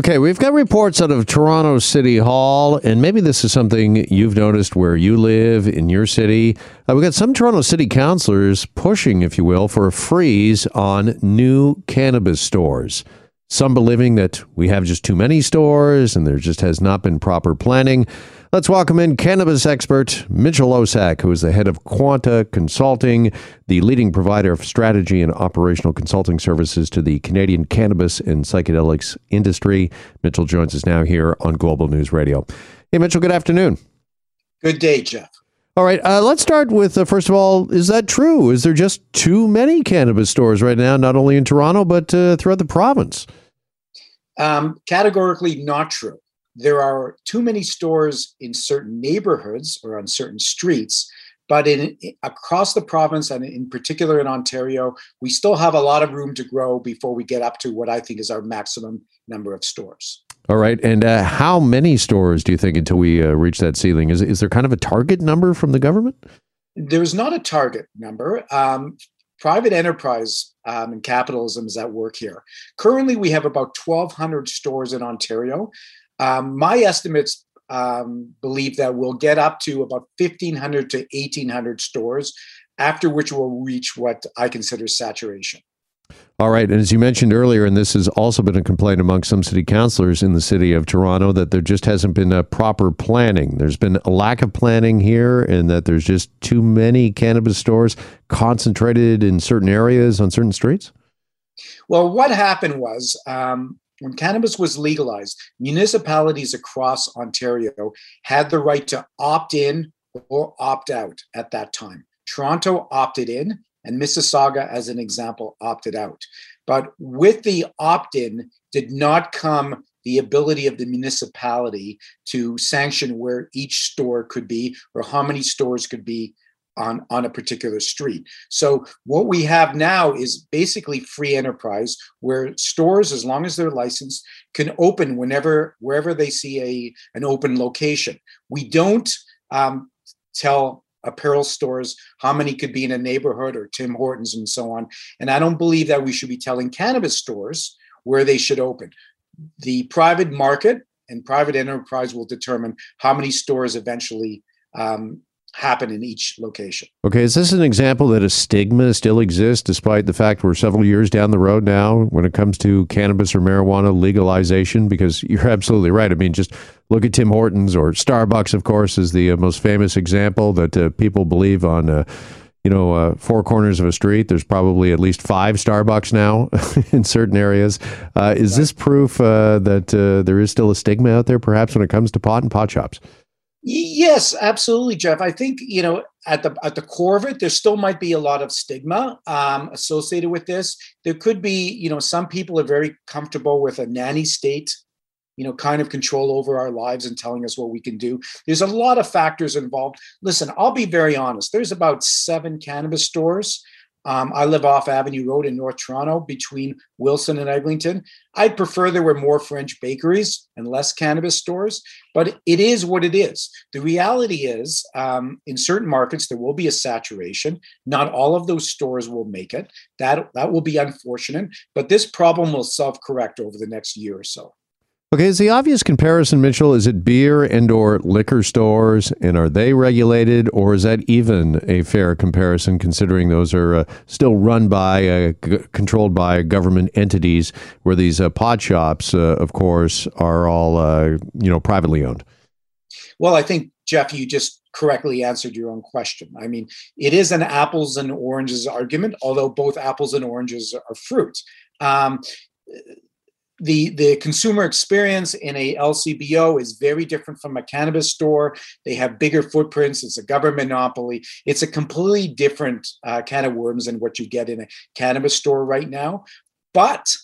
Okay, we've got reports out of Toronto City Hall, and maybe this is something you've noticed where you live in your city. Uh, we've got some Toronto City councilors pushing, if you will, for a freeze on new cannabis stores. Some believing that we have just too many stores and there just has not been proper planning. Let's welcome in cannabis expert Mitchell Osak, who is the head of Quanta Consulting, the leading provider of strategy and operational consulting services to the Canadian cannabis and psychedelics industry. Mitchell joins us now here on Global News Radio. Hey, Mitchell, good afternoon. Good day, Jeff. All right, uh, let's start with uh, first of all, is that true? Is there just too many cannabis stores right now, not only in Toronto, but uh, throughout the province? Um, categorically not true there are too many stores in certain neighborhoods or on certain streets but in across the province and in particular in Ontario, we still have a lot of room to grow before we get up to what I think is our maximum number of stores. All right, and uh, how many stores do you think until we uh, reach that ceiling? Is is there kind of a target number from the government? There's not a target number. Um, private enterprise um, and capitalism is at work here. Currently, we have about 1,200 stores in Ontario. Um, my estimates um, believe that we'll get up to about 1,500 to 1,800 stores, after which we'll reach what I consider saturation. All right. And as you mentioned earlier, and this has also been a complaint among some city councilors in the city of Toronto, that there just hasn't been a proper planning. There's been a lack of planning here, and that there's just too many cannabis stores concentrated in certain areas on certain streets? Well, what happened was um, when cannabis was legalized, municipalities across Ontario had the right to opt in or opt out at that time. Toronto opted in, and Mississauga, as an example, opted out. But with the opt in did not come the ability of the municipality to sanction where each store could be or how many stores could be on, on a particular street. So what we have now is basically free enterprise where stores, as long as they're licensed, can open whenever wherever they see a an open location. We don't um, tell apparel stores how many could be in a neighborhood or Tim Hortons and so on. And I don't believe that we should be telling cannabis stores where they should open. The private market and private enterprise will determine how many stores eventually um, happen in each location. Okay, is this an example that a stigma still exists despite the fact we're several years down the road now when it comes to cannabis or marijuana legalization? Because you're absolutely right. I mean, just look at Tim Hortons or Starbucks, of course, is the uh, most famous example that uh, people believe on. Uh, you know, uh, four corners of a street, there's probably at least five Starbucks now in certain areas. Uh, is this proof uh, that there is still a stigma out there, perhaps, when it comes to pot and pot shops? Yes, absolutely, Jeff. I think you know at the at the core of it, there still might be a lot of stigma um, associated with this. There could be, you know, some people are very comfortable with a nanny state, you know, kind of control over our lives and telling us what we can do. There's a lot of factors involved. Listen, I'll be very honest. There's about seven cannabis stores um, I live off Avenue Road in North Toronto between Wilson and Eglinton. I'd prefer there were more French bakeries and less cannabis stores, but it is what it is. The reality is, um, in certain markets, there will be a saturation. Not all of those stores will make it. That, that will be unfortunate, but this problem will self correct over the next year or so. Okay, is the obvious comparison, Mitchell? Is it beer and/or liquor stores, and are they regulated, or is that even a fair comparison, considering those are uh, still run by, uh, g- controlled by government entities, where these uh, pot shops, uh, of course, are all uh, you know privately owned? Well, I think Jeff, you just correctly answered your own question. I mean, it is an apples and oranges argument, although both apples and oranges are fruit. Um, the the consumer experience in a LCBO is very different from a cannabis store. They have bigger footprints. It's a government monopoly. It's a completely different uh, can of worms than what you get in a cannabis store right now. But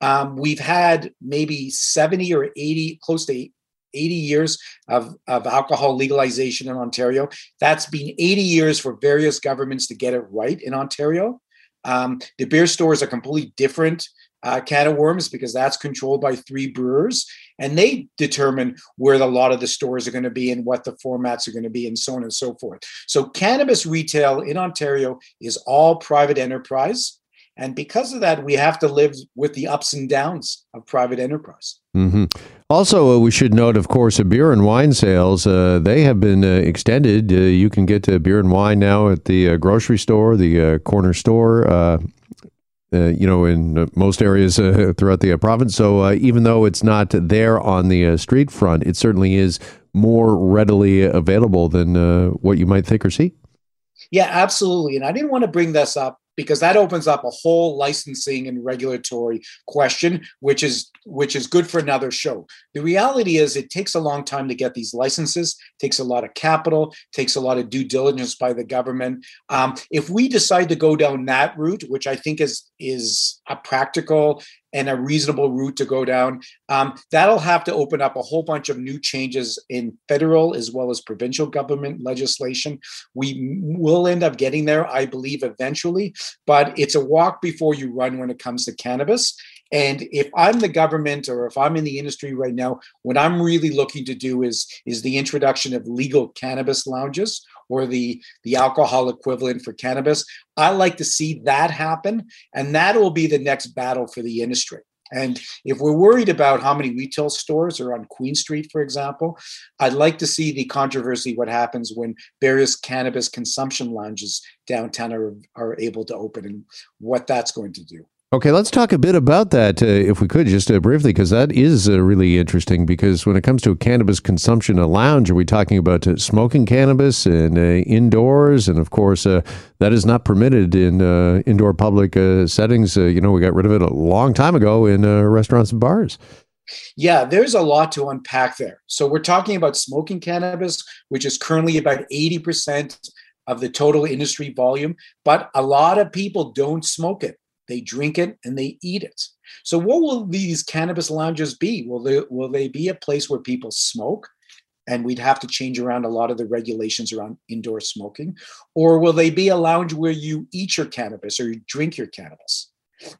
um, we've had maybe 70 or 80, close to 80 years of, of alcohol legalization in Ontario. That's been 80 years for various governments to get it right in Ontario. Um, the beer stores are completely different uh, can of worms because that's controlled by three brewers and they determine where the, a lot of the stores are going to be and what the formats are going to be and so on and so forth so cannabis retail in ontario is all private enterprise and because of that we have to live with the ups and downs of private enterprise Mm-hmm. Also, uh, we should note, of course, uh, beer and wine sales. Uh, they have been uh, extended. Uh, you can get beer and wine now at the grocery store, the corner store. Uh, you know, in uh, most areas uh, throughout the province. So even though it's not there on the street front, it certainly is more readily available than what you might think or see. Yeah, absolutely. And I didn't want to bring this up because that opens up a whole licensing and regulatory question which is which is good for another show. The reality is it takes a long time to get these licenses takes a lot of capital takes a lot of due diligence by the government. Um, if we decide to go down that route which i think is is a practical and a reasonable route to go down. Um, that'll have to open up a whole bunch of new changes in federal as well as provincial government legislation. We will end up getting there, I believe, eventually, but it's a walk before you run when it comes to cannabis. And if I'm the government or if I'm in the industry right now, what I'm really looking to do is, is the introduction of legal cannabis lounges or the, the alcohol equivalent for cannabis. I like to see that happen. And that will be the next battle for the industry. And if we're worried about how many retail stores are on Queen Street, for example, I'd like to see the controversy what happens when various cannabis consumption lounges downtown are, are able to open and what that's going to do. Okay, let's talk a bit about that, uh, if we could, just uh, briefly, because that is uh, really interesting. Because when it comes to cannabis consumption, a lounge, are we talking about uh, smoking cannabis and uh, indoors? And of course, uh, that is not permitted in indoor public settings. you know, we got rid of it a long time ago in restaurants and bars. Yeah, there's a lot to unpack there. So we're talking about smoking cannabis, which is currently about 80% of the total industry volume, but a lot of people don't smoke it they drink it and they eat it. So, what will these cannabis lounges be? Will they will they be a place where people smoke? And we'd have to change around a lot of the regulations around indoor smoking, or will they be a lounge where you eat your cannabis or you drink your cannabis?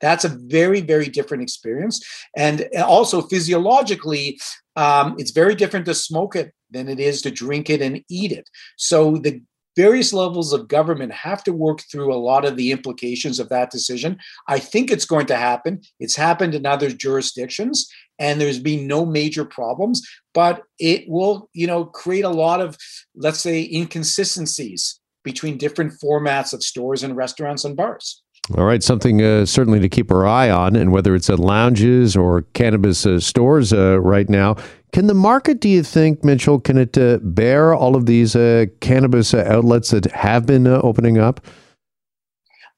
That's a very, very different experience. And also physiologically, um, it's very different to smoke it than it is to drink it and eat it. So the various levels of government have to work through a lot of the implications of that decision. I think it's going to happen. It's happened in other jurisdictions and there's been no major problems, but it will, you know, create a lot of let's say inconsistencies between different formats of stores and restaurants and bars. All right, something uh, certainly to keep our eye on, and whether it's at lounges or cannabis uh, stores uh, right now, can the market, do you think, Mitchell, can it uh, bear all of these uh, cannabis uh, outlets that have been opening up?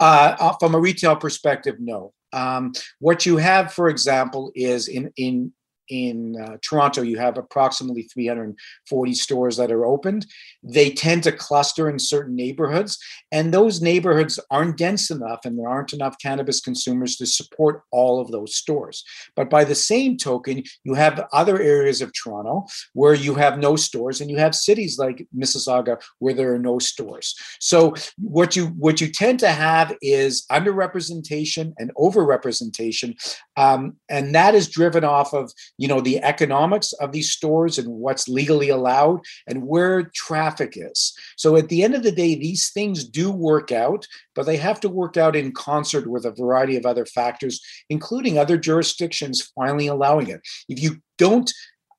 From a retail perspective, no. Um, what you have, for example, is in in in uh, Toronto, you have approximately 340 stores that are opened. They tend to cluster in certain neighborhoods, and those neighborhoods aren't dense enough, and there aren't enough cannabis consumers to support all of those stores. But by the same token, you have other areas of Toronto where you have no stores, and you have cities like Mississauga where there are no stores. So what you what you tend to have is underrepresentation and overrepresentation, um, and that is driven off of you know the economics of these stores and what's legally allowed and where traffic is so at the end of the day these things do work out but they have to work out in concert with a variety of other factors including other jurisdictions finally allowing it if you don't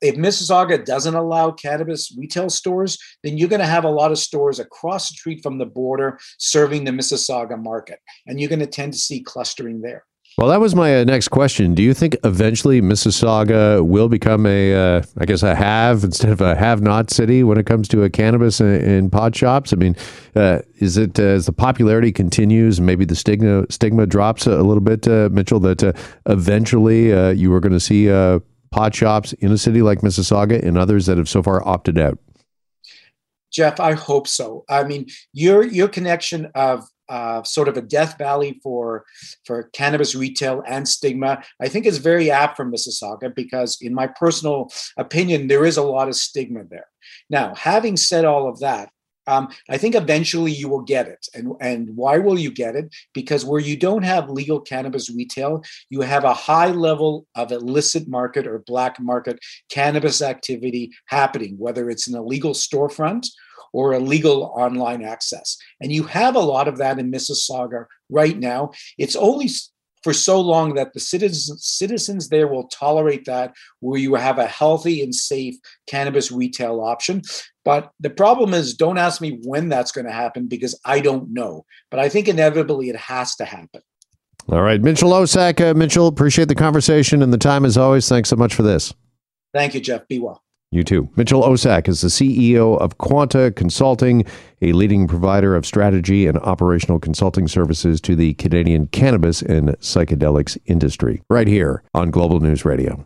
if Mississauga doesn't allow cannabis retail stores, then you're going to have a lot of stores across the street from the border serving the Mississauga market. And you're going to tend to see clustering there. Well, that was my uh, next question. Do you think eventually Mississauga will become a, uh, I guess, a have instead of a have-not city when it comes to a cannabis in, in pot shops? I mean, uh, is it uh, as the popularity continues, maybe the stigma stigma drops a, a little bit, uh, Mitchell? That uh, eventually you are going to see pot shops in a city like Mississauga and others that have so far opted out. Jeff, I hope so. I mean, your your connection of uh, sort of a death valley for for cannabis retail and stigma. I think is very apt for Mississauga because, in my personal opinion, there is a lot of stigma there. Now, having said all of that, um, I think eventually you will get it. And, and why will you get it? Because where you don't have legal cannabis retail, you have a high level of illicit market or black market cannabis activity happening, whether it's an illegal storefront or illegal online access. And you have a lot of that in Mississauga right now. It's only for so long that the citizens citizens there will tolerate that where you have a healthy and safe cannabis retail option. But the problem is don't ask me when that's going to happen because i don't know. But i think inevitably it has to happen. All right. Mitchell osak uh, mitchell appreciate the conversation and the time as always. Thanks so much for this. Thank you jeff. Be well you too. Mitchell Osak is the CEO of Quanta Consulting, a leading provider of strategy and operational consulting services to the Canadian cannabis and psychedelics industry, right here on Global News Radio.